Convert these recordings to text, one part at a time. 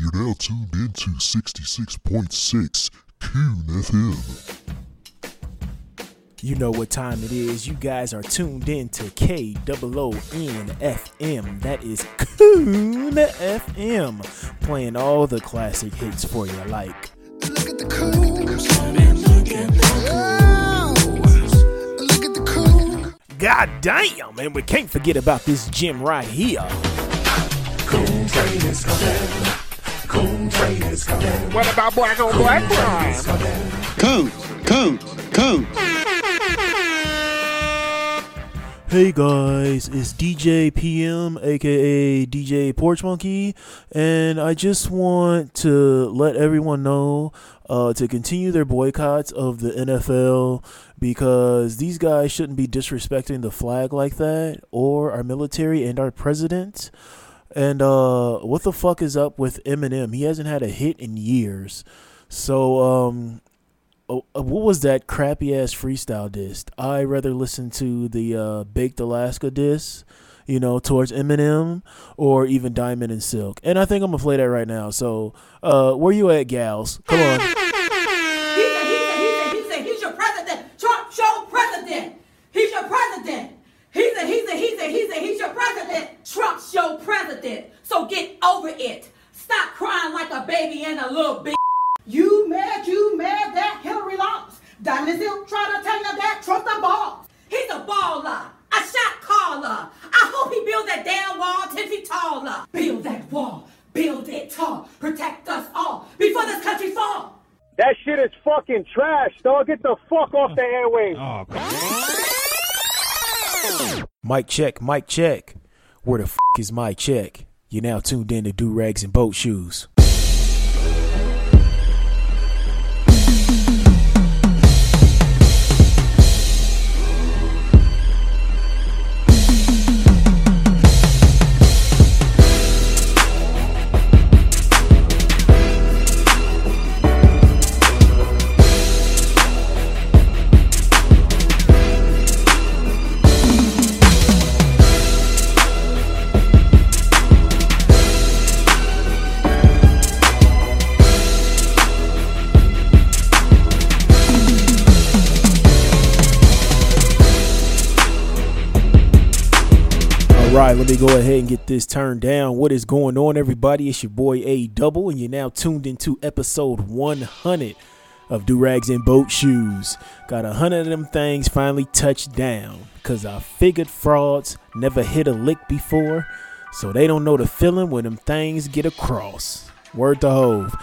You're now tuned into 66.6 Coon FM. You know what time it is. You guys are tuned in to K O O N F M. That is Coon FM. Playing all the classic hits for you like. Look at the cool. Oh. Look at the cool. God damn, and we can't forget about this gym right here. What about black on black crime? Coons, coons, coons. Hey guys, it's DJ PM, aka DJ Porch Monkey, and I just want to let everyone know uh, to continue their boycotts of the NFL because these guys shouldn't be disrespecting the flag like that or our military and our president. And uh, what the fuck is up with Eminem? He hasn't had a hit in years. So, um, oh, uh, what was that crappy ass freestyle diss? I rather listen to the uh, Baked Alaska diss, you know, towards Eminem or even Diamond and Silk. And I think I'm gonna play that right now. So, uh, where you at, gals? Come on. President. He said, he said, he said, he said, he's your president. Trump's your president. So get over it. Stop crying like a baby and a little bitch. You mad, you mad that Hillary lost. Diamond Silk try to tell you that Trump the boss. He's a baller, a shot caller. I hope he builds that damn wall ten feet taller. Build that wall, build it tall. Protect us all before this country falls. That shit is fucking trash, dog. Get the fuck off the airwaves. Oh, Mic check, mic check. Where the f is my check? You're now tuned in to Do Rags and Boat Shoes. Right, let me go ahead and get this turned down. What is going on, everybody? It's your boy A Double, and you're now tuned into episode 100 of Do Rags and Boat Shoes. Got a hundred of them things finally touched down because I figured frauds never hit a lick before, so they don't know the feeling when them things get across. Word to Hove.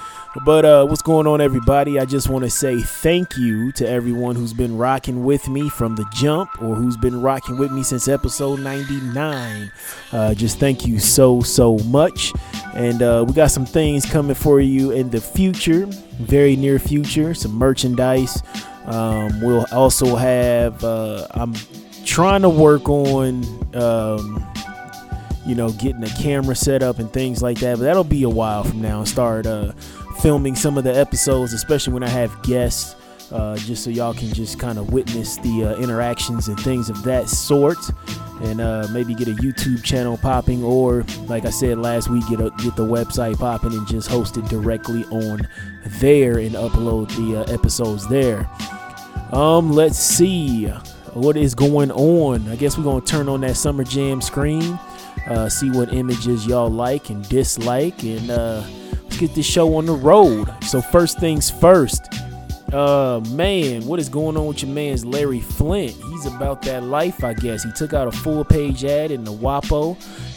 But uh, what's going on, everybody? I just want to say thank you to everyone who's been rocking with me from the jump or who's been rocking with me since episode 99. Uh, just thank you so, so much. And uh, we got some things coming for you in the future, very near future, some merchandise. Um, we'll also have, uh, I'm trying to work on. Um, you know, getting a camera set up and things like that. But that'll be a while from now and start uh, filming some of the episodes, especially when I have guests, uh, just so y'all can just kind of witness the uh, interactions and things of that sort. And uh, maybe get a YouTube channel popping, or like I said last week, get a, get the website popping and just host it directly on there and upload the uh, episodes there. Um, let's see what is going on. I guess we're gonna turn on that summer jam screen, uh, see what images y'all like and dislike, and uh, let's get this show on the road. So first things first. Uh man, what is going on with your man's Larry Flynt? He's about that life, I guess. He took out a full page ad in the WAPO,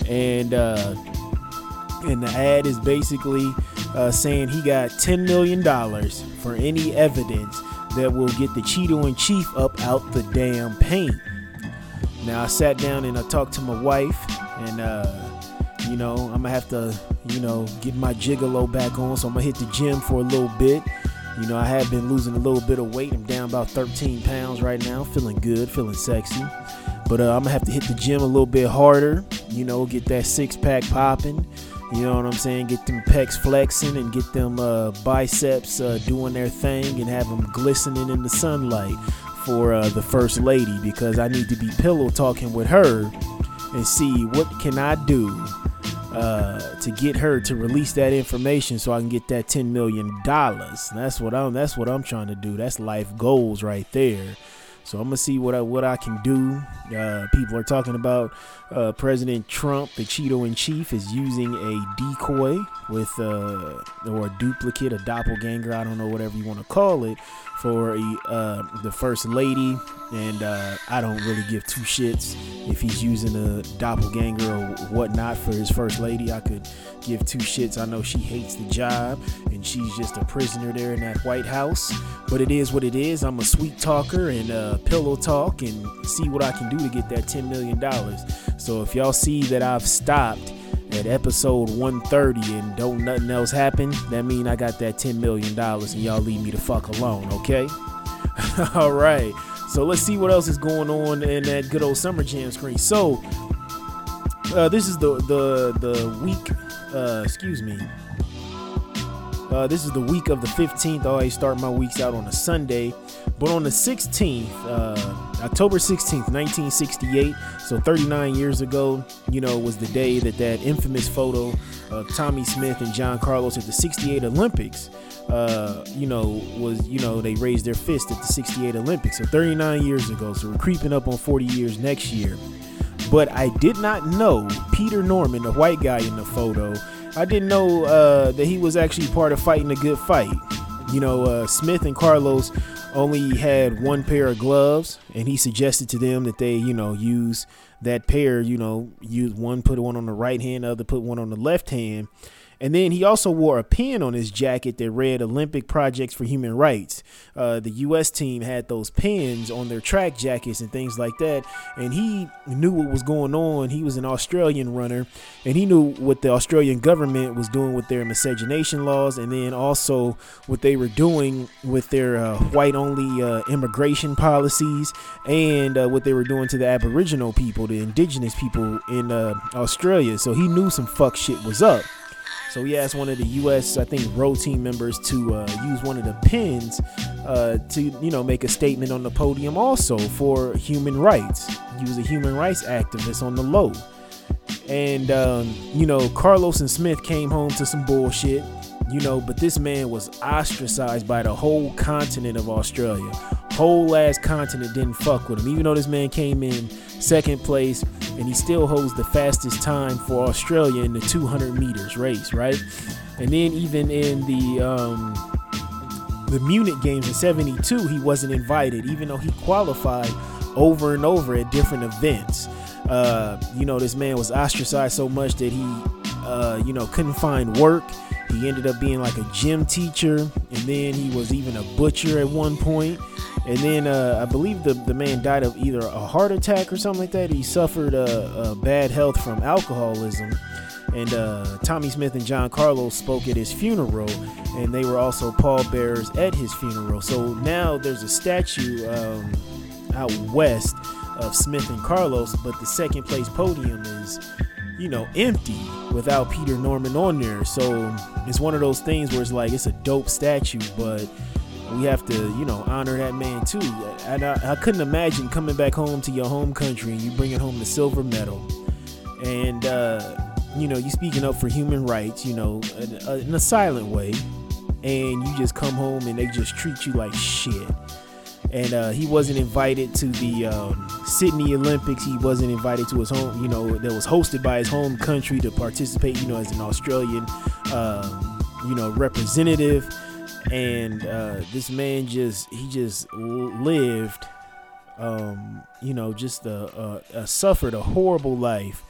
and uh, and the ad is basically uh, saying he got $10 million for any evidence that will get the Cheeto in Chief up out the damn paint. Now, I sat down and I talked to my wife, and, uh, you know, I'm gonna have to, you know, get my gigolo back on, so I'm gonna hit the gym for a little bit. You know, I have been losing a little bit of weight. I'm down about 13 pounds right now, feeling good, feeling sexy. But uh, I'm gonna have to hit the gym a little bit harder, you know, get that six pack popping. You know what I'm saying? Get them pecs flexing and get them uh, biceps uh, doing their thing and have them glistening in the sunlight for uh, the first lady because I need to be pillow talking with her and see what can I do uh, to get her to release that information so I can get that ten million dollars. That's what I'm. That's what I'm trying to do. That's life goals right there. So I'm gonna see what I what I can do. Uh, people are talking about uh, President Trump, the Cheeto in chief, is using a decoy with uh, or a duplicate, a doppelganger. I don't know whatever you want to call it for uh, the first lady, and uh, I don't really give two shits if he's using a doppelganger or whatnot for his first lady. I could give two shits. I know she hates the job, and she's just a prisoner there in that White House. But it is what it is. I'm a sweet talker and uh, pillow talk, and see what I can do to get that ten million dollars. So if y'all see that I've stopped at episode 130 and don't nothing else happen, that mean I got that 10 million dollars and y'all leave me the fuck alone, okay? All right. So let's see what else is going on in that good old summer jam screen. So uh, this is the the the week. Uh, excuse me. Uh, this is the week of the 15th. I always start my weeks out on a Sunday. But on the 16th, uh, October 16th, 1968, so 39 years ago, you know, was the day that that infamous photo of Tommie Smith and John Carlos at the 68 Olympics, uh, you know, was, you know, they raised their fist at the 68 Olympics. So 39 years ago. So we're creeping up on 40 years next year. But I did not know Peter Norman, the white guy in the photo, I didn't know uh, that he was actually part of fighting a good fight. You know, uh, Smith and Carlos only had one pair of gloves, and he suggested to them that they, you know, use that pair. You know, use one, put one on the right hand, other put one on the left hand. And then he also wore a pin on his jacket that read Olympic Projects for Human Rights. Uh, the U.S. team had those pins on their track jackets and things like that. And he knew what was going on. He was an Australian runner, and he knew what the Australian government was doing with their miscegenation laws, and then also what they were doing with their uh, white only uh, immigration policies, and uh, what they were doing to the Aboriginal people, the indigenous people in uh, Australia. So he knew some fuck shit was up. So he asked one of the U.S. I think road team members to uh, use one of the pins uh, to you know make a statement on the podium also for human rights. He was a human rights activist on the low, and um, you know Carlos and Smith came home to some bullshit. You know, but this man was ostracized by the whole continent of Australia. Whole ass continent didn't fuck with him, even though this man came in second place and he still holds the fastest time for Australia in the 200 meters race, right? And then even in the um, the Munich games in 72, he wasn't invited, even though he qualified over and over at different events. Uh, you know, this man was ostracized so much that he, uh, you know, couldn't find work. He ended up being like a gym teacher, and then he was even a butcher at one point. And then uh, I believe the, the man died of either a heart attack or something like that. He suffered uh, bad health from alcoholism. And uh, Tommie Smith and John Carlos spoke at his funeral, and they were also pallbearers at his funeral. So now there's a statue um, out west of Smith and Carlos, but the second place podium is, you know, empty without Peter Norman on there. So it's one of those things where it's like it's a dope statue, but we have to, you know, honor that man too. And I, I couldn't imagine coming back home to your home country and you bringing home the silver medal, and uh, you know, you speaking up for human rights, you know, in a, in a silent way, and you just come home and they just treat you like shit. And uh, he wasn't invited to the um, Sydney Olympics. He wasn't invited to his home, you know, that was hosted by his home country to participate, you know, as an Australian, uh, you know, representative and uh, this man just he just lived um, you know just a, a, a, suffered a horrible life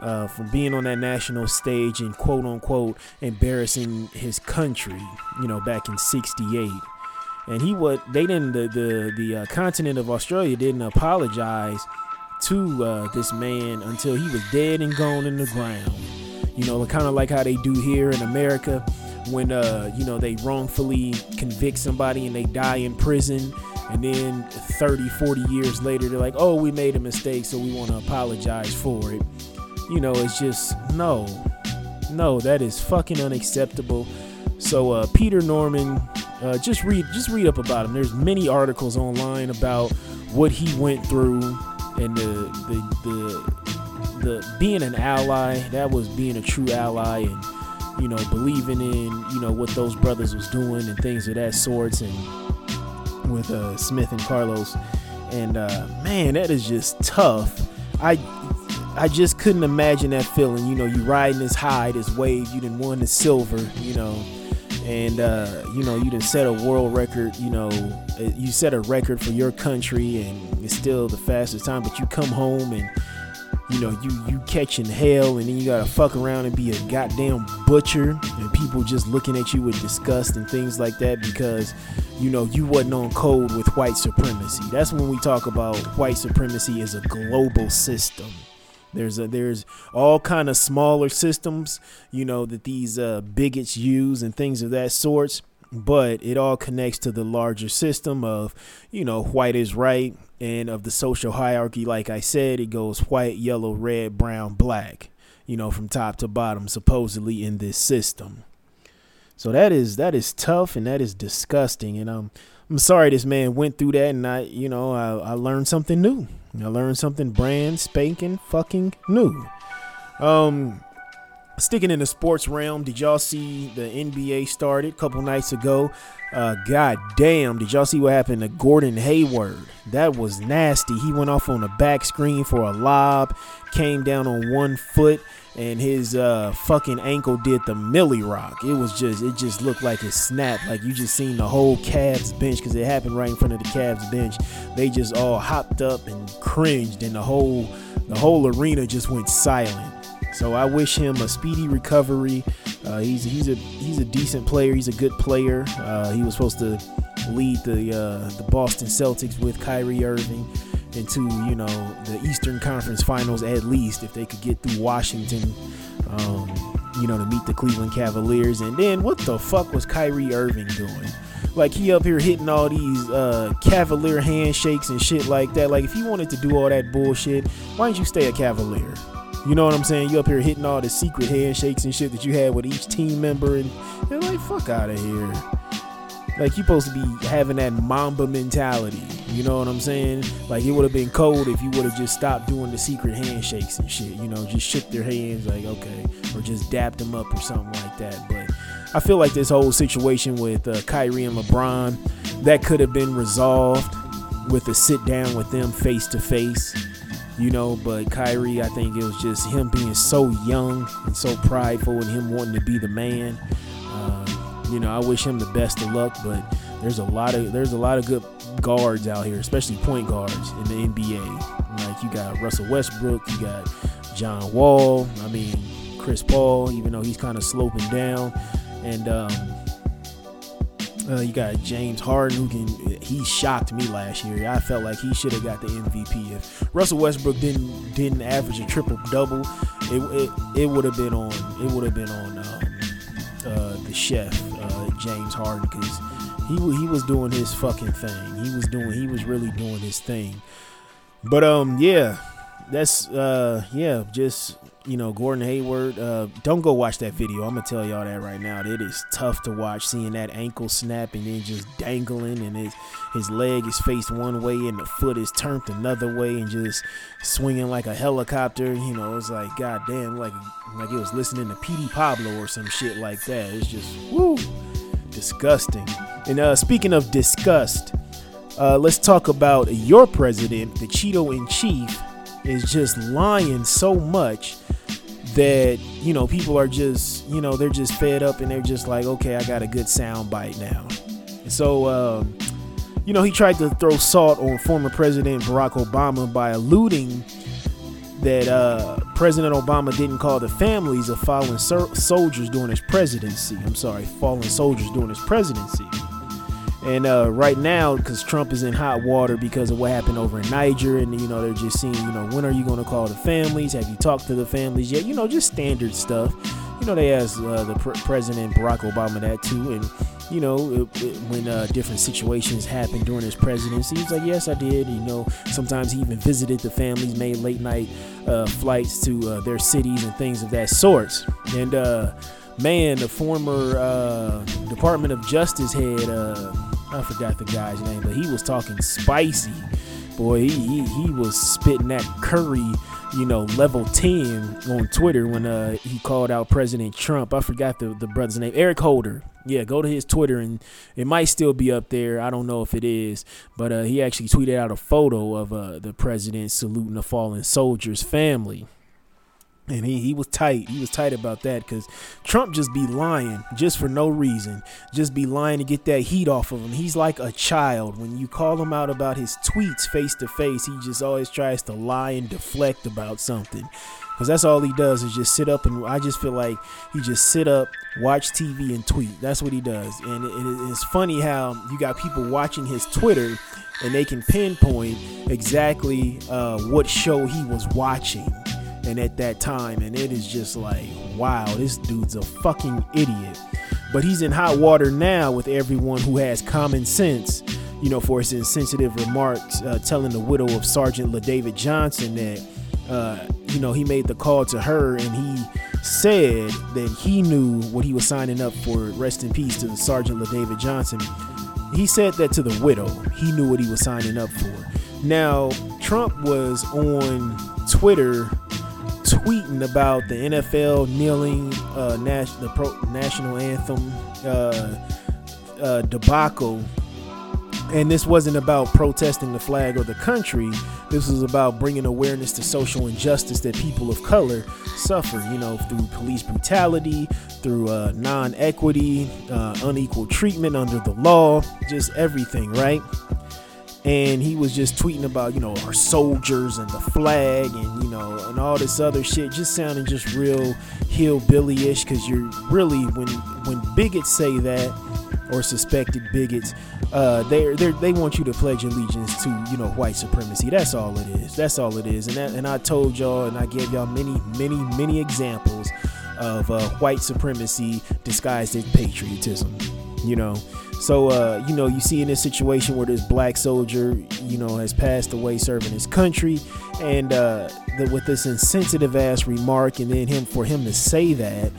uh, from being on that national stage and quote unquote embarrassing his country you know back in 68 and he what they didn't the the, the uh, continent of australia didn't apologize to uh, this man until he was dead and gone in the ground. You know kind of like how they do here in america when uh you know they wrongfully convict somebody and they die in prison. And then 30 40 years later they're like oh we made a mistake so we want to apologize for it. You know it's just no. No that is fucking unacceptable. So uh peter norman uh, just read just read up about him there's many articles online about what he went through and the the, the the being an ally. That was being a true ally and you know believing in you know what those brothers was doing and things of that sorts and with uh, Smith and Carlos. And uh, man, that is just tough. I I just couldn't imagine that feeling. You know, you riding this high, this wave. You didn't won the silver. You know, and uh, you know you didn't set a world record. You know, uh, you set a record for your country, and it's still the fastest time. But you come home and you know you you catching hell, and then you gotta fuck around and be a goddamn butcher, and people just looking at you with disgust and things like that because you know you wasn't on code with white supremacy. That's when we talk about white supremacy as a global system. There's a, there's all kind of smaller systems, you know, that these uh, bigots use and things of that sorts. But it all connects to the larger system of, you know, white is right, and of the social hierarchy. Like I said, it goes white, yellow, red, brown, black. You know, from top to bottom, supposedly in this system. So that is that is tough and that is disgusting. And um, I'm sorry this man went through that, and I, you know, I, I learned something new. I learned something brand spanking fucking new. Um, sticking in the sports realm, did y'all see the NBA started a couple nights ago? Uh, God damn, did y'all see what happened to Gordon Hayward? That was nasty. He went off on the back screen for a lob, came down on one foot, and his uh, fucking ankle did the Millie Rock. It was just, it just looked like it snapped. Like you just seen the whole Cavs bench because it happened right in front of the Cavs bench. They just all hopped up and cringed, and the whole, the whole arena just went silent. So I wish him a speedy recovery. Uh, he's he's a he's a decent player. He's a good player. Uh, he was supposed to lead the uh, the Boston Celtics with Kyrie Irving into you know the Eastern Conference Finals at least if they could get through Washington. Um, you know to meet the Cleveland Cavaliers. And then what the fuck was Kyrie Irving doing? Like he up here hitting all these uh, Cavalier handshakes and shit like that. Like if you wanted to do all that bullshit, why didn't you stay a Cavalier? You know what I'm saying? You up here hitting all the secret handshakes and shit that you had with each team member, and they're like, fuck out of here. Like you supposed to be having that Mamba mentality. You know what I'm saying? Like it would have been cold if you would have just stopped doing the secret handshakes and shit. You know, just shook their hands like okay, or just dapped them up or something like that. But I feel like this whole situation with uh, Kyrie and LeBron that could have been resolved with a sit down with them face to face you know. But Kyrie, I think it was just him being so young and so prideful, and him wanting to be the man. Uh, you know, I wish him the best of luck, but there's a lot of there's a lot of good guards out here, especially point guards in the NBA. Like you got Russell Westbrook, you got John Wall. I mean, Chris Paul, even though he's kind of sloping down, and um, uh, you got James Harden, who can he shocked me last year. I felt like he should have got the MVP. If Russell Westbrook didn't didn't average a triple double, it it, it would have been on it would have been on um, uh, the chef James Harden because he he was doing his fucking thing. He was doing he was really doing his thing. But um yeah, that's uh yeah just you know Gordon Hayward. Uh, don't go watch that video. I'm gonna tell y'all that right now. It is tough to watch seeing that ankle snap and then just dangling and his his leg is faced one way and the foot is turned another way and just swinging like a helicopter. You know, it's like goddamn, like like it was listening to Petey Pablo or some shit like that. It's just woo disgusting. And uh, speaking of disgust, uh, let's talk about your president, the Cheeto in chief, is just lying so much that you know people are just you know they're just fed up and they're just like okay i got a good sound bite now and so um, you know he tried to throw salt on former president barack obama by alluding that uh, president obama didn't call the families of fallen soldiers during his presidency i'm sorry fallen soldiers during his presidency and uh, right now, because Trump is in hot water because of what happened over in Niger, and you know they're just seeing, you know, when are you going to call the families? Have you talked to the families yet? You know, just standard stuff. You know, they asked uh, the pr- president Barack Obama that too, and you know, it, it, when uh, different situations happened during his presidency, he's like, yes, I did. You know, sometimes he even visited the families, made late night uh, flights to uh, their cities and things of that sort, and uh, man, the former uh, Department of Justice head, I forgot the guy's name, but he was talking spicy boy, he, he he was spitting that Curry, you know, level ten on Twitter when uh he called out President Trump. I forgot the the brother's name, Eric Holder. Yeah, go to his Twitter and it might still be up there. I don't know if it is, but uh, he actually tweeted out a photo of uh, the president saluting a fallen soldier's family. And he, he was tight. He was tight about that because Trump just be lying just for no reason. Just be lying to get that heat off of him. He's like a child. When you call him out about his tweets face to face, he just always tries to lie and deflect about something. Because that's all he does is just sit up and I just feel like he just sit up, watch TV, and tweet. That's what he does. And it, it, it's funny how you got people watching his Twitter and they can pinpoint exactly uh, what show he was watching and at that time and it is just like wow this dude's a fucking idiot. But he's in hot water now with everyone who has common sense you know for his insensitive remarks uh, telling the widow of sergeant LaDavid johnson that uh, you know he made the call to her and he said that he knew what he was signing up for rest in peace to the sergeant LaDavid johnson. He said that to the widow. He knew what he was signing up for. Now trump was on twitter tweeting about the NFL kneeling uh, nas- the pro- national anthem uh, uh, debacle. And this wasn't about protesting the flag or the country. This was about bringing awareness to social injustice that people of color suffer, you know, through police brutality, through uh, non equity, uh, unequal treatment under the law, just everything, right? And he was just tweeting about you know our soldiers and the flag and you know and all this other shit just sounding just real hillbilly-ish because you're really when when bigots say that or suspected bigots uh they they they want you to pledge allegiance to you know white supremacy. That's all it is. That's all it is. And that and i told y'all and i gave y'all many many many examples of uh, white supremacy disguised as patriotism you know so, uh, you know, you see in this situation where this black soldier, you know, has passed away serving his country, and uh, the, with this insensitive ass remark, and then him for him to say that,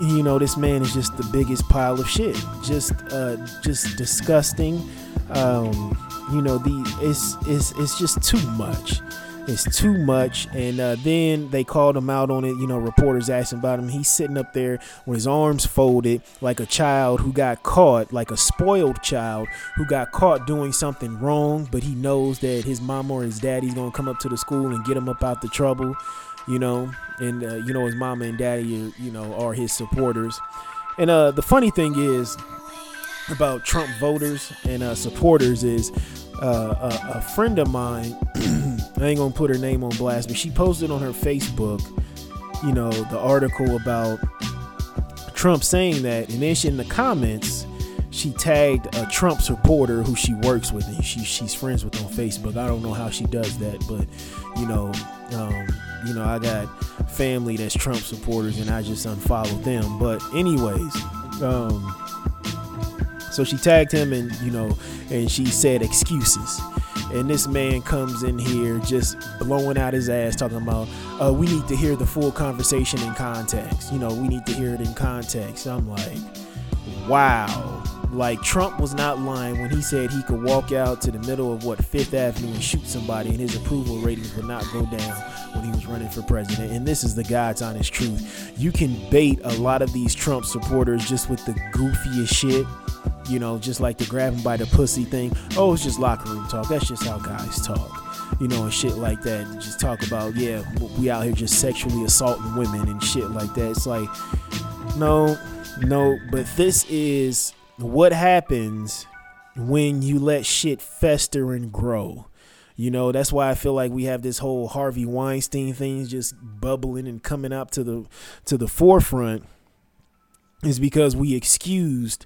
you know, this man is just the biggest pile of shit, just, uh, just disgusting. Um, you know, the it's it's it's just too much. It's too much. And uh, then they called him out on it. You know, reporters asking about him. He's sitting up there with his arms folded like a child who got caught, like a spoiled child who got caught doing something wrong, but he knows that his mom or his daddy's going to come up to the school and get him up out the trouble, you know. And, uh, you know, his mama and daddy, are, you know, are his supporters. And uh, the funny thing is, about Trump voters and uh, supporters is uh, a, a, friend of mine. I ain't gonna put her name on blast, but she posted on her Facebook, you know, the article about Trump saying that, and then she in the comments she tagged a Trump supporter who she works with and she she's friends with on Facebook. I don't know how she does that, but you know, um, you know, I got family that's Trump supporters and I just unfollowed them. But anyways, um, so she tagged him and you know, and she said excuses. And this man comes in here just blowing out his ass, talking about, uh, we need to hear the full conversation in context. You know, we need to hear it in context. I'm like, wow. Like Trump was not lying when he said he could walk out to the middle of what Fifth Avenue and shoot somebody, and his approval ratings would not go down when he was running for president. And this is the God's honest truth. You can bait a lot of these Trump supporters just with the goofiest shit. You know, just like the grab him by the pussy thing. Oh, it's just locker room talk. That's just how guys talk you know, and shit like that. And just talk about, yeah, we out here just sexually assaulting women and shit like that. It's like, no, no, but this is what happens when you let shit fester and grow. You know, that's why I feel like we have this whole Harvey Weinstein thing just bubbling and coming up to the to the forefront is because we excused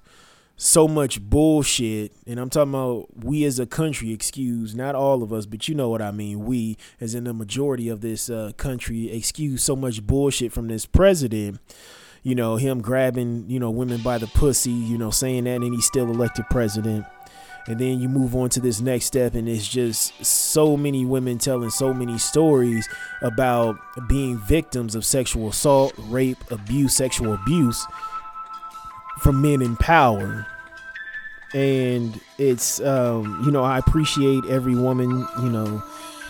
so much bullshit and i'm talking about we as a country excuse not all of us but you know what i mean we as in the majority of this uh, country excuse so much bullshit from this president you know him grabbing you know women by the pussy you know saying that and he's still elected president. And then you move on to this next step and it's just so many women telling so many stories about being victims of sexual assault rape abuse sexual abuse from men in power and it's um, you know I appreciate every woman you know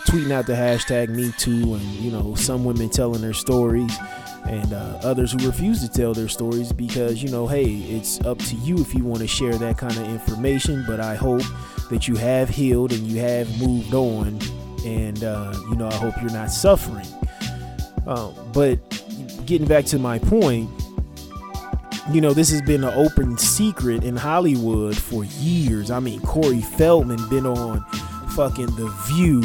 tweeting out the hashtag Me Too, and you know some women telling their stories, and uh, others who refuse to tell their stories because you know hey it's up to you if you want to share that kind of information. But I hope that you have healed and you have moved on, and uh, you know I hope you're not suffering. Um, but getting back to my point, you know, this has been an open secret in Hollywood for years. I mean, Corey Feldman been on fucking The View,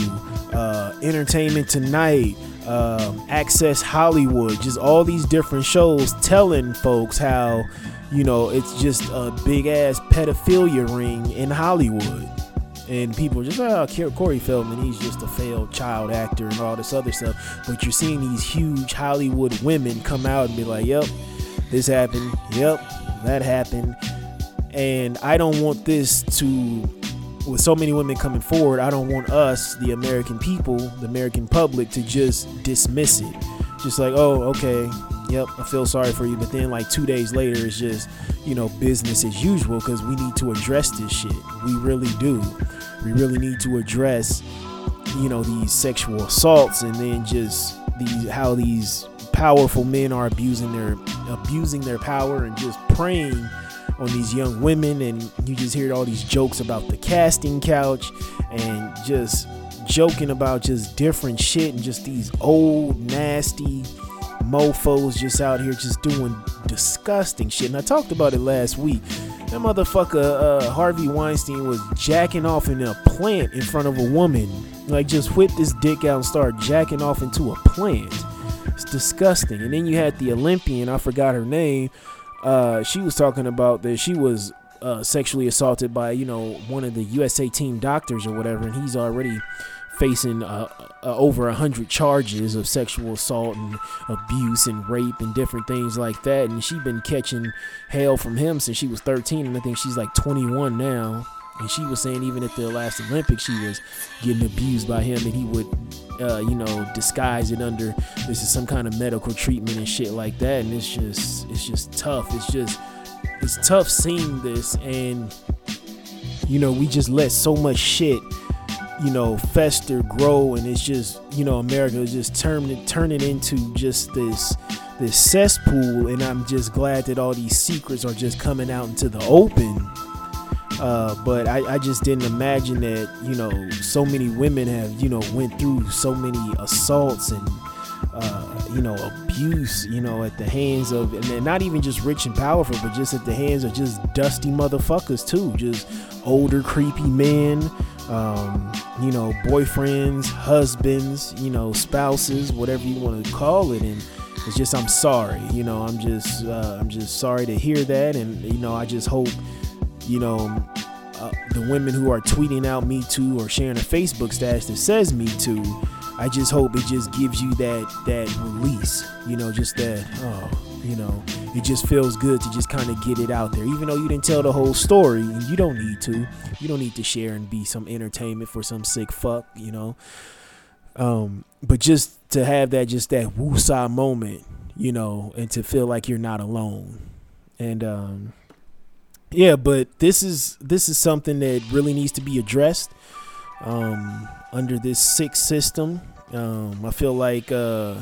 uh, Entertainment Tonight, um, Access Hollywood, just all these different shows telling folks how, you know, it's just a big ass pedophilia ring in Hollywood. And people just, oh, Corey Feldman, he's just a failed child actor and all this other stuff. But you're seeing these huge Hollywood women come out and be like, yep, this happened. Yep, that happened. And I don't want this to, with so many women coming forward, I don't want us, the American people, the American public, to just dismiss it. Just like, oh, okay, yep, I feel sorry for you. But then, like, two days later, it's just, you know, business as usual because we need to address this shit. We really do. We really need to address, you know, these sexual assaults and then just these, how these powerful men are abusing their abusing their power and just preying on these young women. And you just hear all these jokes about the casting couch and just joking about just different shit and just these old nasty mofos just out here just doing disgusting shit. And i talked about it last week. That motherfucker uh, harvey weinstein was jacking off in a plant in front of a woman like just whip this dick out and start jacking off into a plant it's disgusting. And then you had the Olympian, I forgot her name. Uh, she was talking about that she was uh, sexually assaulted by, you know, one of the USA team doctors or whatever, and he's already facing uh, uh, over a hundred charges of sexual assault and abuse and rape and different things like that. And she's been catching hell from him since she was 13, and I think she's like 21 now. And she was saying even at the last Olympics, she was getting abused by him, and he would, uh, you know, disguise it under this is some kind of medical treatment and shit like that. And it's just, it's just tough. It's just, it's tough seeing this, and you know, we just let so much shit, you know, fester, grow, and it's just, you know, America is just turning, turning into just this, this cesspool. And I'm just glad that all these secrets are just coming out into the open uh, but I, I just didn't imagine that you know so many women have you know went through so many assaults and uh, you know abuse you know at the hands of and not even just rich and powerful but just at the hands of just dusty motherfuckers too. Just older creepy men um, you know boyfriends husbands you know spouses whatever you want to call it. And it's just i'm sorry you know i'm just uh, i'm just sorry to hear that. And you know i just hope you know, uh, the women who are tweeting out Me Too or sharing a Facebook status that says Me Too, I just hope it just gives you that that release. You know, just that oh, you know, it just feels good to just kind of get it out there. Even though you didn't tell the whole story, and you don't need to. You don't need to share and be some entertainment for some sick fuck. You know. Um, but just to have that, just that woosah moment, you know, and to feel like you're not alone, and um, yeah, but this is this is something that really needs to be addressed um, under this sick system. Um, I feel like uh,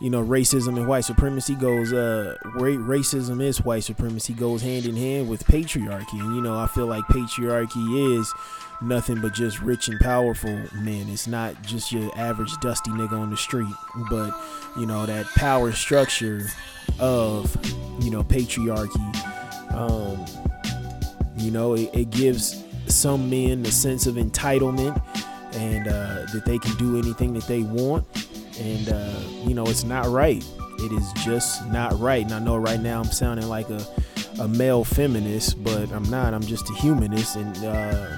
you know racism and white supremacy goes uh, racism is white supremacy goes hand in hand with patriarchy, and you know I feel like patriarchy is nothing but just rich and powerful men. It's not just your average dusty nigga on the street, but you know that power structure of you know patriarchy. Um, you know, it, it gives some men a sense of entitlement and uh, that they can do anything that they want. And, uh, you know, it's not right. It is just not right. And I know right now I'm sounding like a, a male feminist, but I'm not. I'm just a humanist. And, uh,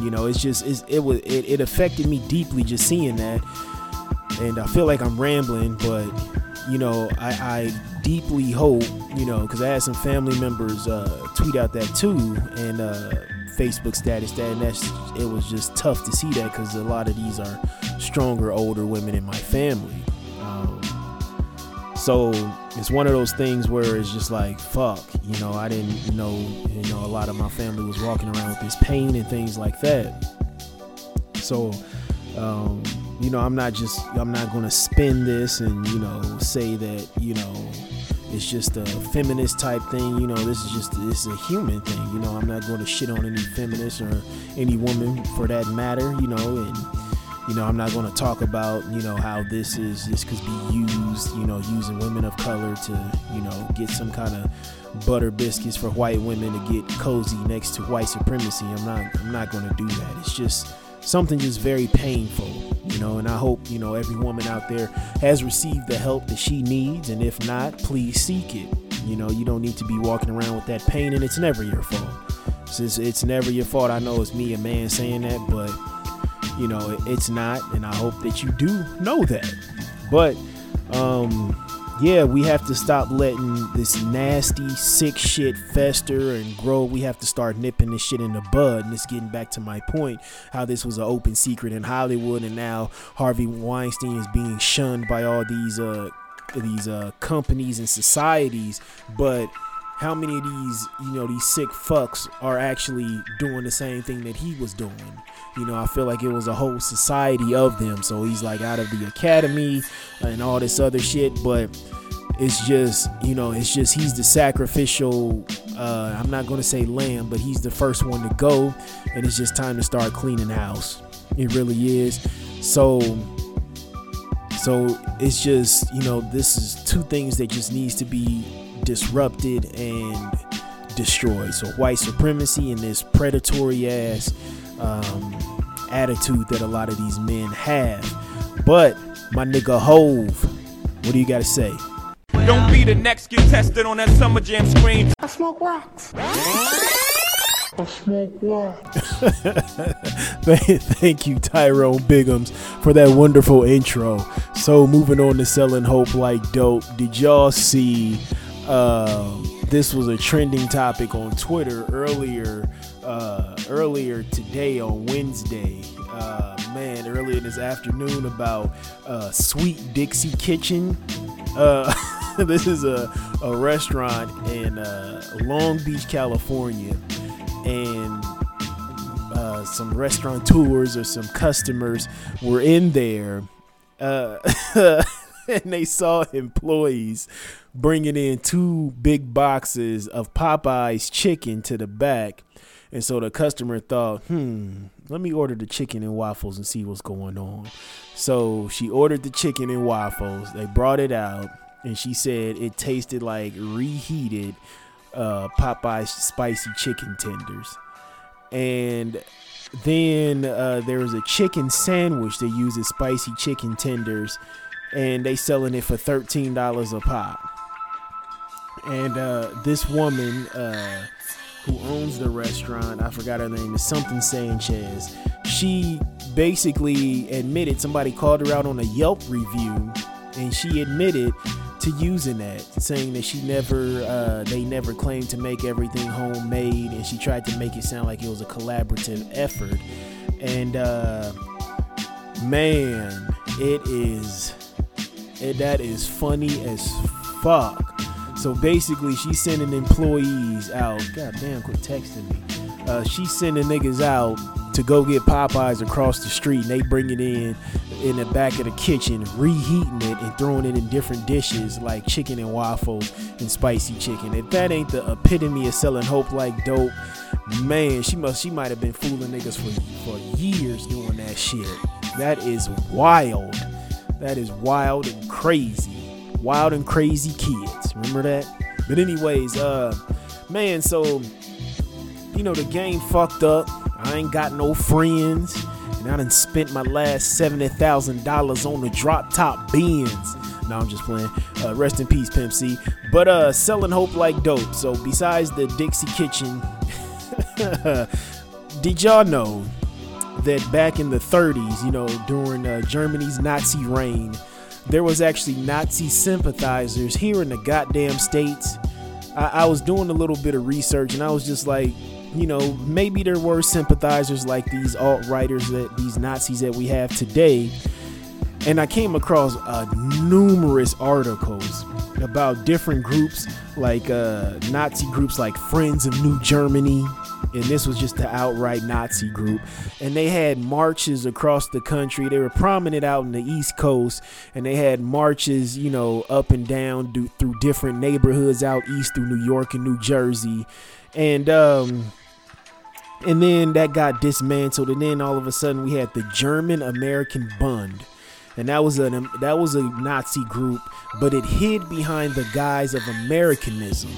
you know, it's just, it's, it was, it, it affected me deeply just seeing that. And I feel like I'm rambling, but you know, I, I deeply hope, you know, because I had some family members uh, tweet out that too, and uh, Facebook status that, and that's it was just tough to see that because a lot of these are stronger, older women in my family. Um, So it's one of those things where it's just like, fuck, you know, I didn't know, you know, a lot of my family was walking around with this pain and things like that. So, um, you know, I'm not just, I'm not going to spin this and, you know, say that, you know, it's just a feminist type thing. You know, this is just this is a human thing. You know, I'm not going to shit on any feminist or any woman for that matter. You know, and you know, I'm not going to talk about you know how this is this could be used. You know, using women of color to you know get some kind of butter biscuits for white women to get cozy next to white supremacy. I'm not I'm not going to do that. It's just something just very painful, you know. And I hope you know every woman out there has received the help that she needs, and if not, please seek it. You know, you don't need to be walking around with that pain, and it's never your fault. It's, it's never your fault. I know it's me, a man, saying that, but you know it's not, and I hope that you do know that. But um, yeah, we have to stop letting this nasty, sick shit fester and grow. We have to start nipping this shit in the bud. And it's getting back to my point how this was an open secret in Hollywood, and now Harvey Weinstein is being shunned by all these uh these uh companies and societies, but how many of these you know these sick fucks are actually doing the same thing that he was doing? You know i feel like it was a whole society of them. So he's like out of the academy and all this other shit. But it's just you know it's just he's the sacrificial uh i'm not gonna say lamb but he's the first one to go. And it's just time to start cleaning house. It really is. So so it's just you know this is two things that just needs to be disrupted and destroyed so white supremacy and this predatory ass um, attitude that a lot of these men have but my nigga hove what do you got to say Don't be the next get tested on that summer jam screen. I smoke rocks. I smoke rocks. Thank you, Tyrone Biggums, for that wonderful intro. So, moving on to selling hope like dope. Did y'all see? Uh, this was a trending topic on Twitter earlier, uh, earlier today on Wednesday. Uh, man, earlier this afternoon about uh, Sweet Dixie Kitchen. Uh, this is a, a restaurant in uh, Long Beach, California, and some restaurateurs or some customers were in there and they saw employees bringing in two big boxes of Popeye's chicken to the back. And so the customer thought, hmm, let me order the chicken and waffles and see what's going on. So she ordered the chicken and waffles. They brought it out, and she said it tasted like reheated uh, Popeye's spicy chicken tenders and then uh, there was a chicken sandwich that uses spicy chicken tenders and they selling it for $13 a pop and uh, this woman uh, who owns the restaurant i forgot her name is something sanchez she basically admitted somebody called her out on a yelp review and she admitted to using that, saying that she never, uh, they never claimed to make everything homemade, and she tried to make it sound like it was a collaborative effort. And uh, man, it is, it, that is funny as fuck. So basically, she's sending employees out. God damn, quit texting me. Uh, she's sending niggas out to go get Popeyes across the street, and they bring it in in the back of the kitchen, reheating it and throwing it in different dishes like chicken and waffles and spicy chicken. If that ain't the epitome of selling hope like dope, man, she must she might have been fooling niggas for for years doing that shit. That is wild. That is wild and crazy. Wild and crazy kids. Remember that? But anyways, uh man, so you know the game fucked up. I ain't got no friends. And I done spent my last $70,000 on the drop top Benz. No, I'm just playing. Uh, rest in peace, Pimp C. But uh, selling hope like dope. So besides the Dixie Kitchen, did y'all know that back in the 30s, you know, during uh, Germany's Nazi reign, there was actually Nazi sympathizers here in the goddamn states. I, I was doing a little bit of research and I was just like, you know, maybe there were sympathizers like these alt righters that these Nazis that we have today. and I came across uh, numerous articles about different groups, like uh, Nazi groups like Friends of New Germany, and this was just the outright Nazi group. And they had marches across the country. They were prominent out in the East Coast, and they had marches, you know, up and down do, through different neighborhoods out east through New York and New Jersey, and um, and then that got dismantled, and then all of a sudden we had the German American Bund and that was a that was a Nazi group, but it hid behind the guise of Americanism.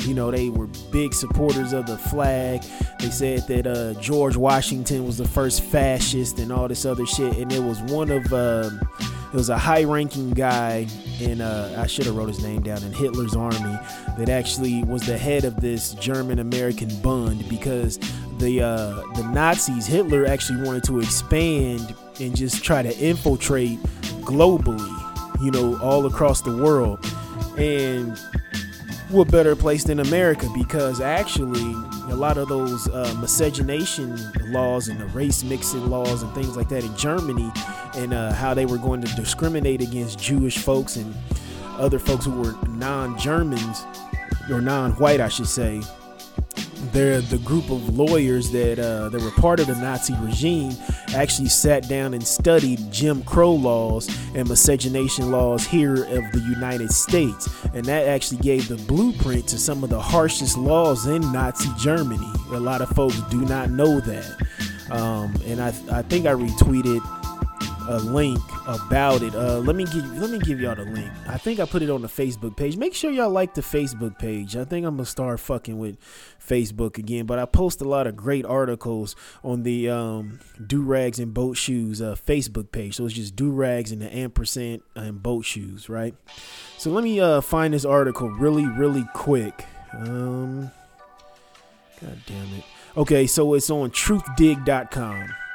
You know, they were big supporters of the flag. They said that uh, George Washington was the first fascist and all this other shit. And it was one of um, it was a high-ranking guy in uh, I should have wrote his name down in Hitler's army that actually was the head of this German American Bund because the uh, the Nazis Hitler actually wanted to expand and just try to infiltrate globally, you know, all across the world. And what better place than America? Because actually, a lot of those uh, miscegenation laws and the race mixing laws and things like that in Germany, and uh, how they were going to discriminate against Jewish folks and other folks who were non Germans or non white, I should say they're the group of lawyers that uh, that were part of the Nazi regime actually sat down and studied Jim Crow laws and miscegenation laws here of the United States, and that actually gave the blueprint to some of the harshest laws in Nazi Germany. A lot of folks do not know that, um, and I I think I retweeted a link about it. Uh, let me give let me give y'all the link. I think I put it on the Facebook page. Make sure y'all like the Facebook page. I think I'm gonna start fucking with Facebook again. But I post a lot of great articles on the um, do rags and boat shoes uh, Facebook page. So it's just do rags and the ampersand and boat shoes, right? So let me uh, find this article really really quick. Um, God damn it. Okay, so it's on truthdig.com.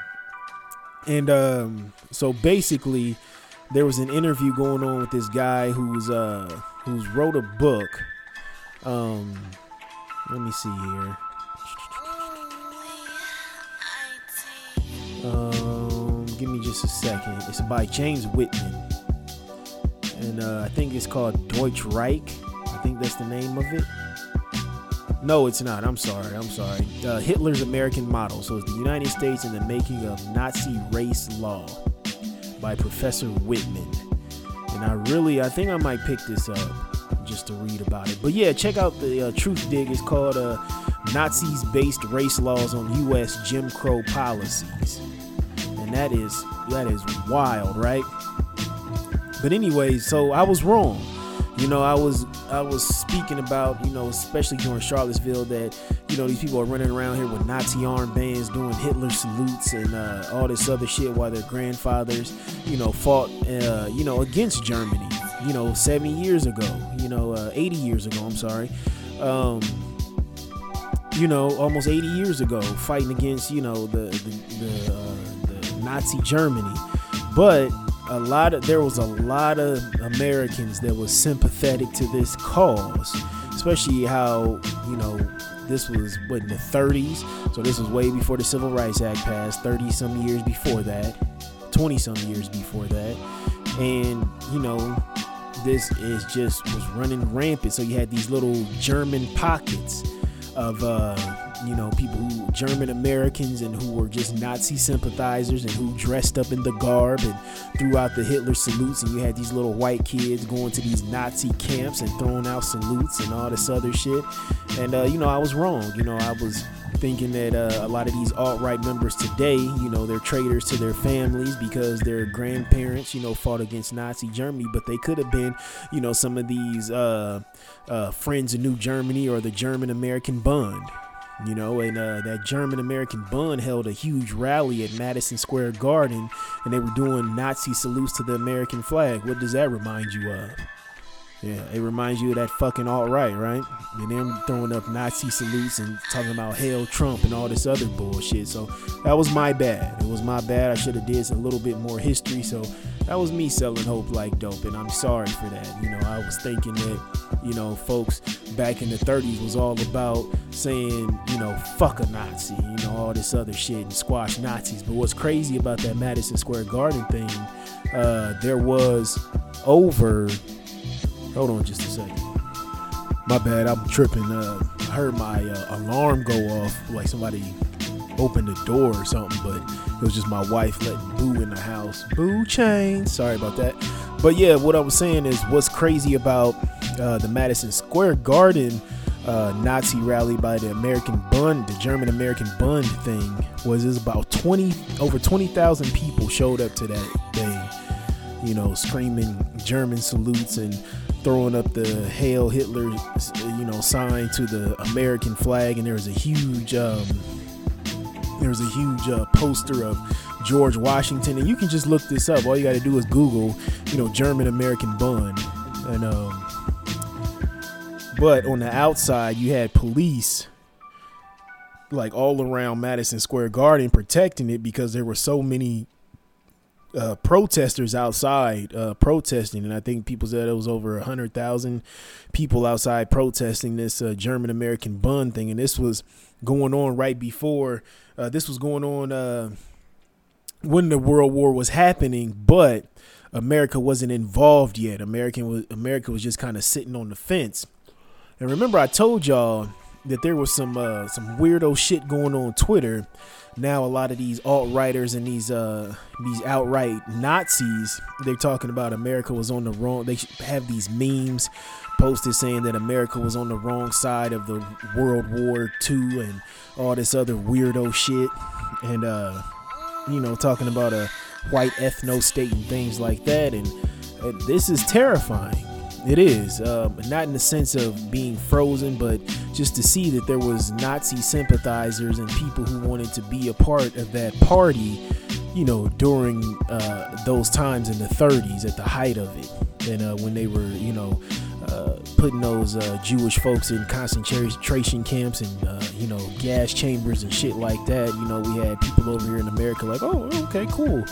And um, so basically, there was an interview going on with this guy who's uh who's wrote a book. Um, let me see here. Um, give me just a second. It's by James Whitman, and uh, I think it's called Deutsch Reich. I think that's the name of it. No, it's not. I'm sorry. I'm sorry. Uh, Hitler's American Model. So it's the United States in the making of Nazi race law by Professor Whitman. And I really, I think I might pick this up just to read about it. But yeah, check out the uh, Truth Dig. It's called uh, Nazis Based Race Laws on U.S. Jim Crow Policies. And that is that is wild, right? But anyway, so I was wrong. You know, I was I was speaking about, you know, especially during Charlottesville, that you know these people are running around here with Nazi armbands, doing Hitler salutes, and uh, all this other shit, while their grandfathers, you know, fought, uh, you know, against Germany, you know, 70 years ago, you know, uh, 80 years ago. I'm sorry. Um, you know, almost 80 years ago, fighting against, you know, the the, the, uh, the Nazi Germany, but a lot of there was a lot of Americans that was sympathetic to this cause, especially how you know this was what in the 30s, so this was way before the Civil Rights Act passed, 30 some years before that, 20 some years before that, and you know this is just was running rampant. So you had these little German pockets of uh, you know people who German Americans and who were just Nazi sympathizers and who dressed up in the garb and threw out the Hitler salutes and you had these little white kids going to these Nazi camps and throwing out salutes and all this other shit and uh, you know I was wrong you know I was thinking that uh, a lot of these alt-right members today, you know, they're traitors to their families because their grandparents, you know, fought against Nazi Germany, but they could have been, you know, some of these uh, uh, friends of New Germany or the German American Bund. You know, and uh, that German American Bund held a huge rally at Madison Square Garden, and they were doing Nazi salutes to the American flag. What does that remind you of? Yeah, it reminds you of that fucking alt right, right? And them throwing up Nazi salutes and talking about hail Trump and all this other bullshit. So that was my bad. It was my bad. I should have did a little bit more history. So that was me selling hope like dope, and I'm sorry for that. You know, I was thinking that, you know, folks back in the 30s was all about saying, you know, fuck a Nazi, you know, all this other shit and squash Nazis. But what's crazy about that Madison Square Garden thing, uh, there was over. Hold on just a second. My bad, I'm tripping. Uh, I heard my uh, alarm go off, like somebody opened the door or something, but it was just my wife letting Boo in the house. Boo chain. Sorry about that. But yeah, what I was saying is what's crazy about uh, the Madison Square Garden uh, Nazi rally by the American Bund, the German American Bund thing, was is about 20 over 20,000 people showed up to that thing, you know, screaming German salutes and throwing up the Hail Hitler, you know, sign to the American flag, and there was a huge, um, there was a huge uh, poster of George Washington, and you can just look this up. All you got to do is Google, you know, German American Bund, and um, but on the outside you had police like all around Madison Square Garden protecting it because there were so many uh, protesters outside uh, protesting, and I think people said it was over a hundred thousand people outside protesting this uh, German American Bund thing, and this was going on right before uh, this was going on uh, when the World War was happening, but America wasn't involved yet. American was America was just kind of sitting on the fence. And remember, I told y'all that there was some uh, some weirdo shit going on Twitter. Now a lot of these alt righters and these uh these outright Nazis they're talking about America was on the wrong they have these memes posted saying that America was on the wrong side of the World War II and all this other weirdo shit. And uh you know talking about a white ethno state and things like that. And uh, this is terrifying it is, um, not in the sense of being frozen, but just to see that there was Nazi sympathizers and people who wanted to be a part of that party, you know, during uh, those times in the 30s at the height of it, and uh, when they were, you know, uh, putting those uh, Jewish folks in concentration camps and uh, you know gas chambers and shit like that. You know, we had people over here in America like, oh, okay, cool.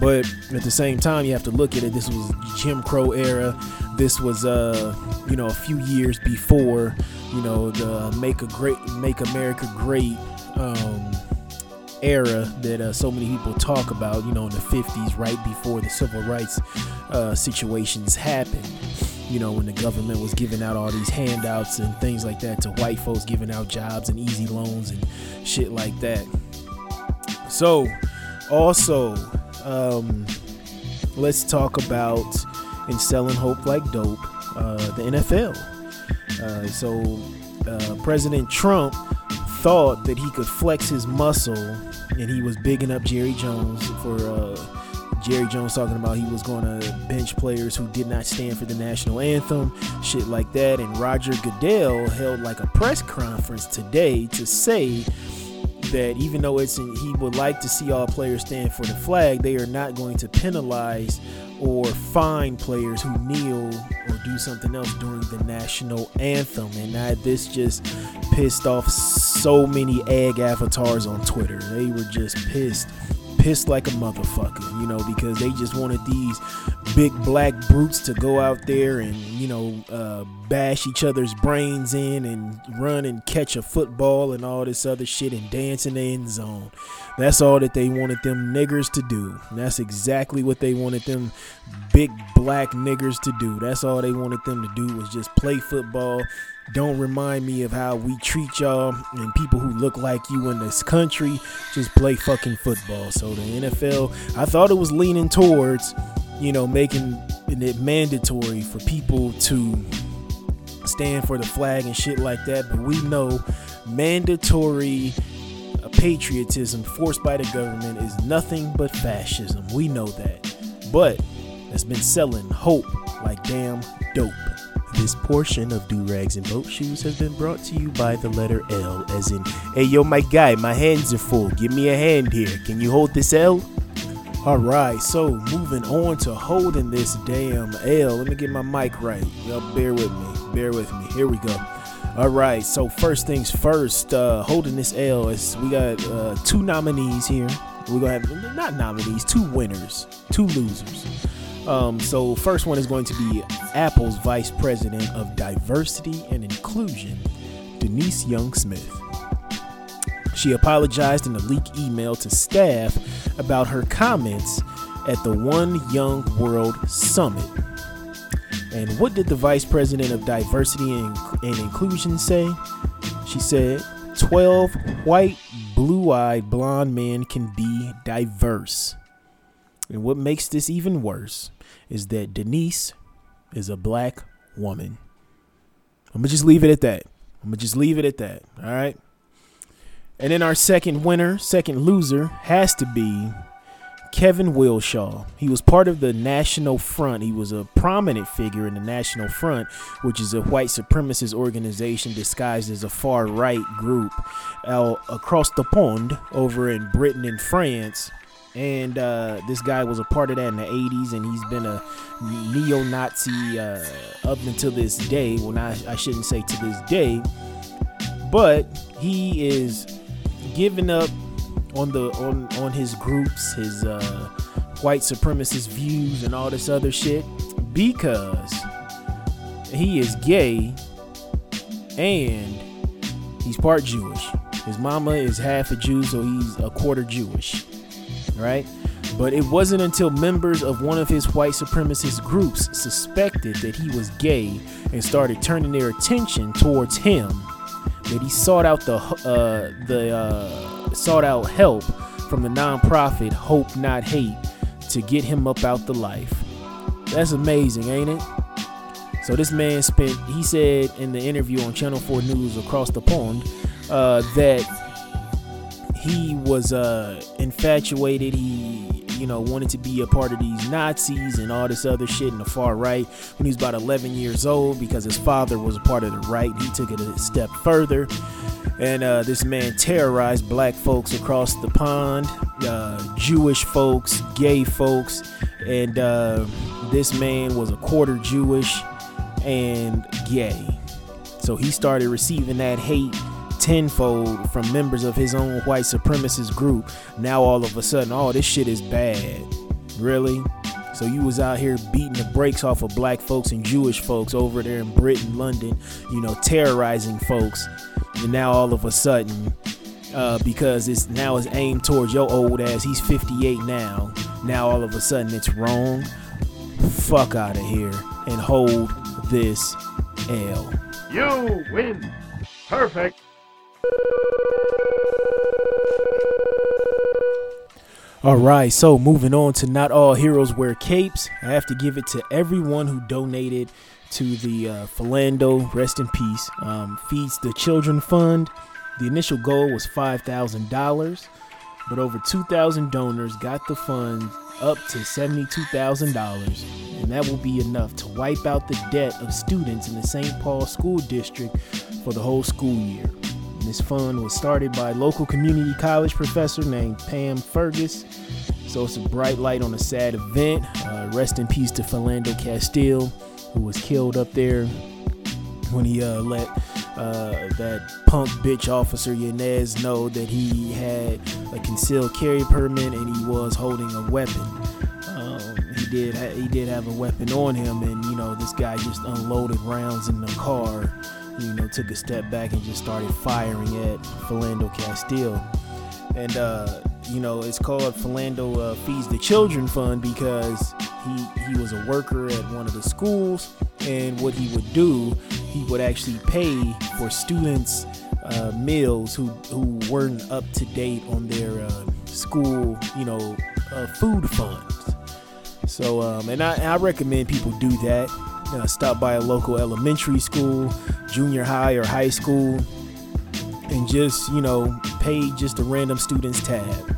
But at the same time, you have to look at it. This was Jim Crow era. This was, uh, you know, a few years before, you know, the make a great, make America great um, era that uh, so many people talk about. You know, in the '50s, right before the civil rights uh, situations happened. You know, when the government was giving out all these handouts and things like that to white folks, giving out jobs and easy loans and shit like that. So, also, um, let's talk about in selling hope like dope, uh, the NFL. Uh, so uh, President Trump thought that he could flex his muscle, and he was bigging up Jerry Jones for uh, Jerry Jones talking about he was going to bench players who did not stand for the national anthem, shit like that. And Roger Goodell held like a press conference today to say that even though it's in, he would like to see all players stand for the flag, they are not going to penalize or fine players who kneel do something else during the national anthem. And that this just pissed off so many egg avatars on Twitter. They were just pissed pissed like a motherfucker, you know, because they just wanted these big black brutes to go out there and, you know, uh, bash each other's brains in and run and catch a football and all this other shit and dance in the end zone. That's all that they wanted them niggers to do. And that's exactly what they wanted them big black niggers to do. That's all they wanted them to do was just play football don't remind me of how we treat y'all and people who look like you in this country just play fucking football. So the NFL, I thought it was leaning towards, you know, making it mandatory for people to stand for the flag and shit like that. But we know mandatory patriotism forced by the government is nothing but fascism. We know that. But that's been selling hope like damn dope. This portion of Do Rags and Boat Shoes has been brought to you by the letter L, as in, hey yo, my guy, my hands are full. Give me a hand here. Can you hold this L? All right, so moving on to holding this damn L. Let me get my mic right. Y'all bear with me. Bear with me. Here we go. All right, so first things first, uh, holding this L is we got uh, two nominees here. We're gonna have not nominees, two winners, two losers. Um, so first one is going to be Apple's Vice President of Diversity and Inclusion, Denise Young Smith. She apologized in a leaked email to staff about her comments at the One Young World Summit. And what did the Vice President of Diversity and, and Inclusion say? She said, 12 white, blue eyed blonde men can be diverse. And what makes this even worse is that Denise is a black woman. I'm going to just leave it at that. I'm going to just leave it at that. All right. And then our second winner, second loser, has to be Kevin Wilshaw. He was part of the National Front. He was a prominent figure in the National Front, which is a white supremacist organization disguised as a far right group out across the pond over in Britain and France. And uh, this guy was a part of that in the 80s, and he's been a neo Nazi uh, up until this day. Well, not, I shouldn't say to this day, but he is giving up on the on on his groups, his uh, white supremacist views, and all this other shit because he is gay and he's part Jewish. His mama is half a Jew, so he's a quarter Jewish, right? But it wasn't until members of one of his white supremacist groups suspected that he was gay and started turning their attention towards him that he sought out the uh, the uh, sought out help from the nonprofit Hope Not Hate to get him up out the life. That's amazing, ain't it? So this man spent. He said in the interview on Channel 4 News across the pond uh, that he was uh, infatuated. He you know, wanted to be a part of these Nazis and all this other shit in the far right when he was about 11 years old because his father was a part of the right. He took it a step further. And uh, this man terrorized black folks across the pond, uh, Jewish folks, gay folks, and uh, this man was a quarter Jewish and gay. So he started receiving that hate tenfold from members of his own white supremacist group. Now all of a sudden, oh, this shit is bad. Really? So you was out here beating the brakes off of black folks and Jewish folks over there in Britain, London, you know, terrorizing folks. And now all of a sudden, uh, because it's now it's aimed towards your old ass. He's 58 now. Now all of a sudden it's wrong. Fuck out of here and hold this L. You win. Perfect. All right, so moving on to Not All Heroes Wear Capes. I have to give it to everyone who donated to the uh, Philando, rest in peace, um, Feeds the Children Fund. The initial goal was $5,000, but over 2,000 donors got the fund up to $72,000, and that will be enough to wipe out the debt of students in the St. Paul School District for the whole school year. This fund was started by a local community college professor named Pam Fergus. So it's a bright light on a sad event. Uh, rest in peace to Philando Castile, who was killed up there when he uh, let uh, that punk bitch officer Yanez know that he had a concealed carry permit and he was holding a weapon. Um, he did he did have a weapon on him, and you know this guy just unloaded rounds in the car you know, took a step back and just started firing at Philando Castile. And, uh, you know, it's called Philando uh, Feeds the Children Fund because he, he was a worker at one of the schools. And what he would do, he would actually pay for students' uh, meals who, who weren't up to date on their uh, school, you know, uh, food funds. So, um, and I, I recommend people do that uh, stop by a local elementary school, junior high, or high school, and just, you know, pay just a random student's tab.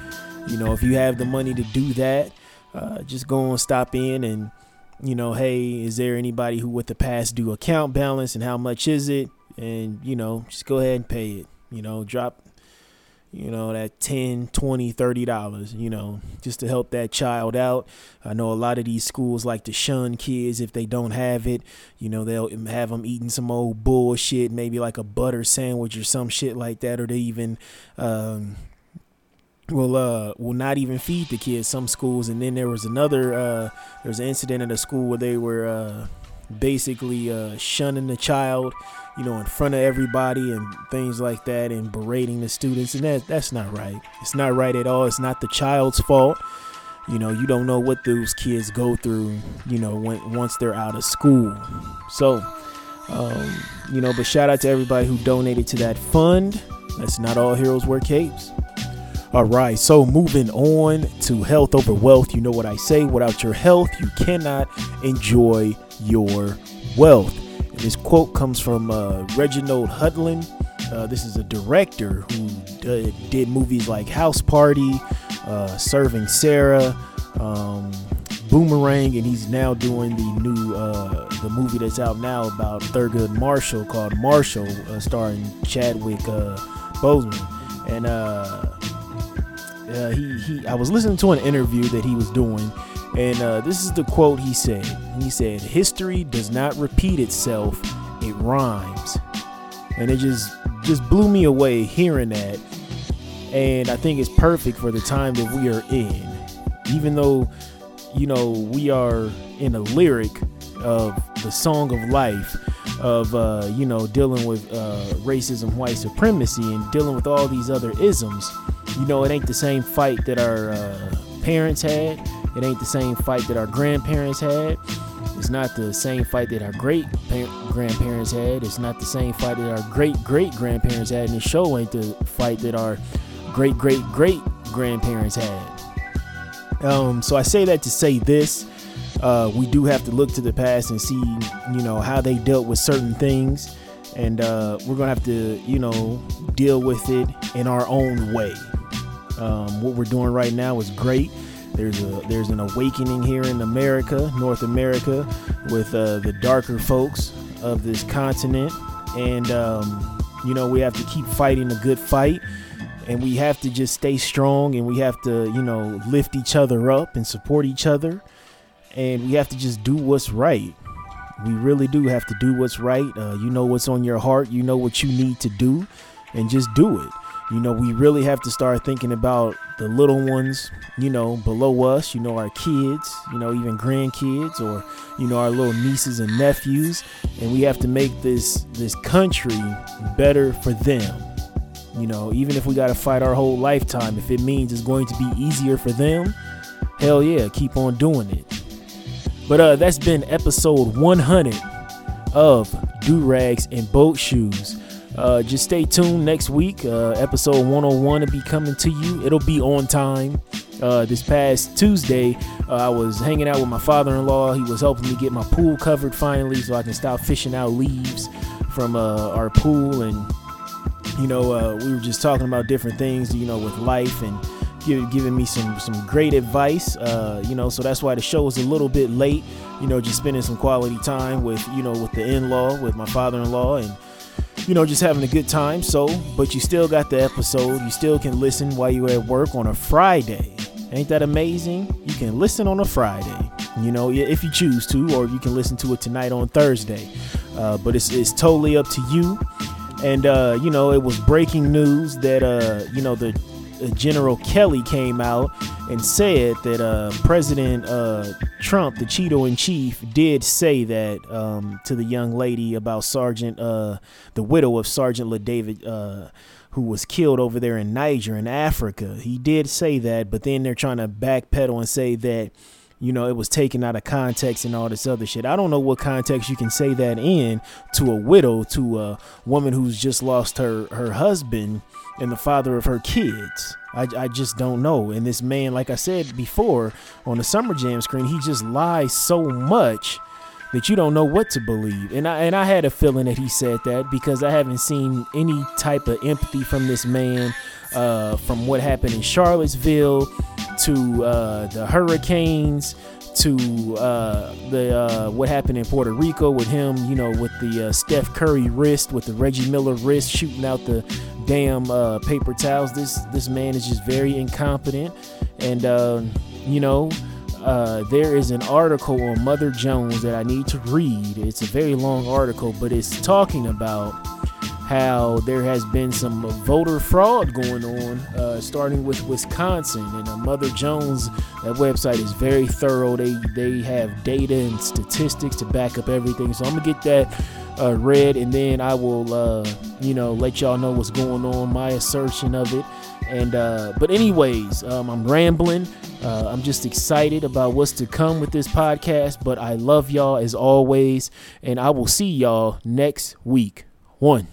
You know, if you have the money to do that, uh, just go and stop in and, you know, hey, is there anybody who with the past due account balance and how much is it? And, you know, just go ahead and pay it. You know, drop you know that 10 20 30 dollars you know just to help that child out. I know a lot of these schools like to shun kids if they don't have it. You know they'll have them eating some old bullshit maybe like a butter sandwich or some shit like that or they even um, will uh will not even feed the kids some schools. And then there was another uh there was an incident at a school where they were uh basically uh shunning the child you know in front of everybody and things like that and berating the students. And that that's not right. It's not right at all. It's not the child's fault. You know you don't know what those kids go through you know when once they're out of school. So um you know but shout out to everybody who donated to that fund. That's not all heroes wear capes all right, so moving on to health over wealth. You know what I say without your health, you cannot enjoy your wealth. And this quote comes from uh, Reginald Hudlin. Uh, this is a director who d- did movies like House Party, uh, Serving Sara, um, Boomerang, and he's now doing the new uh, the movie that's out now about Thurgood Marshall called Marshall, uh, starring Chadwick uh, Boseman. And uh, he he I was listening to an interview that he was doing, and uh, this is the quote he said. He said, "History does not repeat itself; it rhymes," and it just just blew me away hearing that. And I think it's perfect for the time that we are in, even though you know we are in a lyric of the song of life of uh, you know dealing with uh, racism, white supremacy, and dealing with all these other isms you know, it ain't the same fight that our uh, parents had. It ain't the same fight that our grandparents had. It's not the same fight that our great grandparents had. It's not the same fight that our great great grandparents had. And the show ain't the fight that our great great great grandparents had. Um, so I say that to say this. Uh, we do have to look to the past and see, you know, how they dealt with certain things. And uh, we're going to have to, you know, deal with it in our own way. Um, what we're doing right now is great. There's a there's an awakening here in America, North America, with uh, the darker folks of this continent, and um, you know we have to keep fighting a good fight, and we have to just stay strong, and we have to you know lift each other up and support each other, and we have to just do what's right. We really do have to do what's right. Uh, you know what's on your heart. You know what you need to do, and just do it you know, we really have to start thinking about the little ones, you know, below us, you know, our kids, you know, even grandkids or, you know, our little nieces and nephews. And we have to make this this country better for them. You know, even if we gotta fight our whole lifetime, if it means it's going to be easier for them, hell yeah, keep on doing it. But uh that's been episode 100 of Do Rags and Boat Shoes. Uh, just stay tuned next week. Uh, episode 101 will be coming to you. It'll be on time. Uh, this past Tuesday, uh, I was hanging out with my father in law. He was helping me get my pool covered finally so I can stop fishing out leaves from uh, our pool. And, you know, uh, we were just talking about different things, you know, with life and giving me some, some great advice. you know, so that's why the show is a little bit late. You know, just spending some quality time with, you know, with the in law, with my father in law. And, you know, just having a good time. So, but you still got the episode. You still can listen while you're at work on a Friday. Ain't that amazing? You can listen on a Friday, you know, if you choose to, or you can listen to it tonight on Thursday. Uh, but it's, it's totally up to you. And, uh, you know, it was breaking news that, uh, you know, the General Kelly came out and said that uh, President uh, Trump, the Cheeto in chief, did say that um, to the young lady about Sergeant, uh, the widow of Sergeant LaDavid, uh, who was killed over there in Niger in Africa. He did say that, but then they're trying to backpedal and say that you know, it was taken out of context and all this other shit. I don't know what context you can say that in to a widow, to a woman who's just lost her her husband and the father of her kids. I, I just don't know. And this man, like I said before on the Summer Jam screen, he just lies so much that you don't know what to believe. And I and I had a feeling that he said that because I haven't seen any type of empathy from this man uh, from what happened in Charlottesville to uh, the hurricanes to uh, the uh, what happened in Puerto Rico with him, you know, with the uh, Steph Curry wrist, with the Reggie Miller wrist, shooting out the damn uh, paper towels. This this man is just very incompetent, and uh, you know. Uh, there is an article on Mother Jones that I need to read. It's a very long article, but it's talking about how there has been some voter fraud going on, uh, starting with Wisconsin. And uh, Mother Jones, that website is very thorough. They they have data and statistics to back up everything. So I'm gonna get that uh, read, and then I will, uh, you know, let y'all know what's going on, my assertion of it. And uh, but anyways, um, I'm rambling. Uh, I'm just excited about what's to come with this podcast. But I love y'all as always, and I will see y'all next week. One.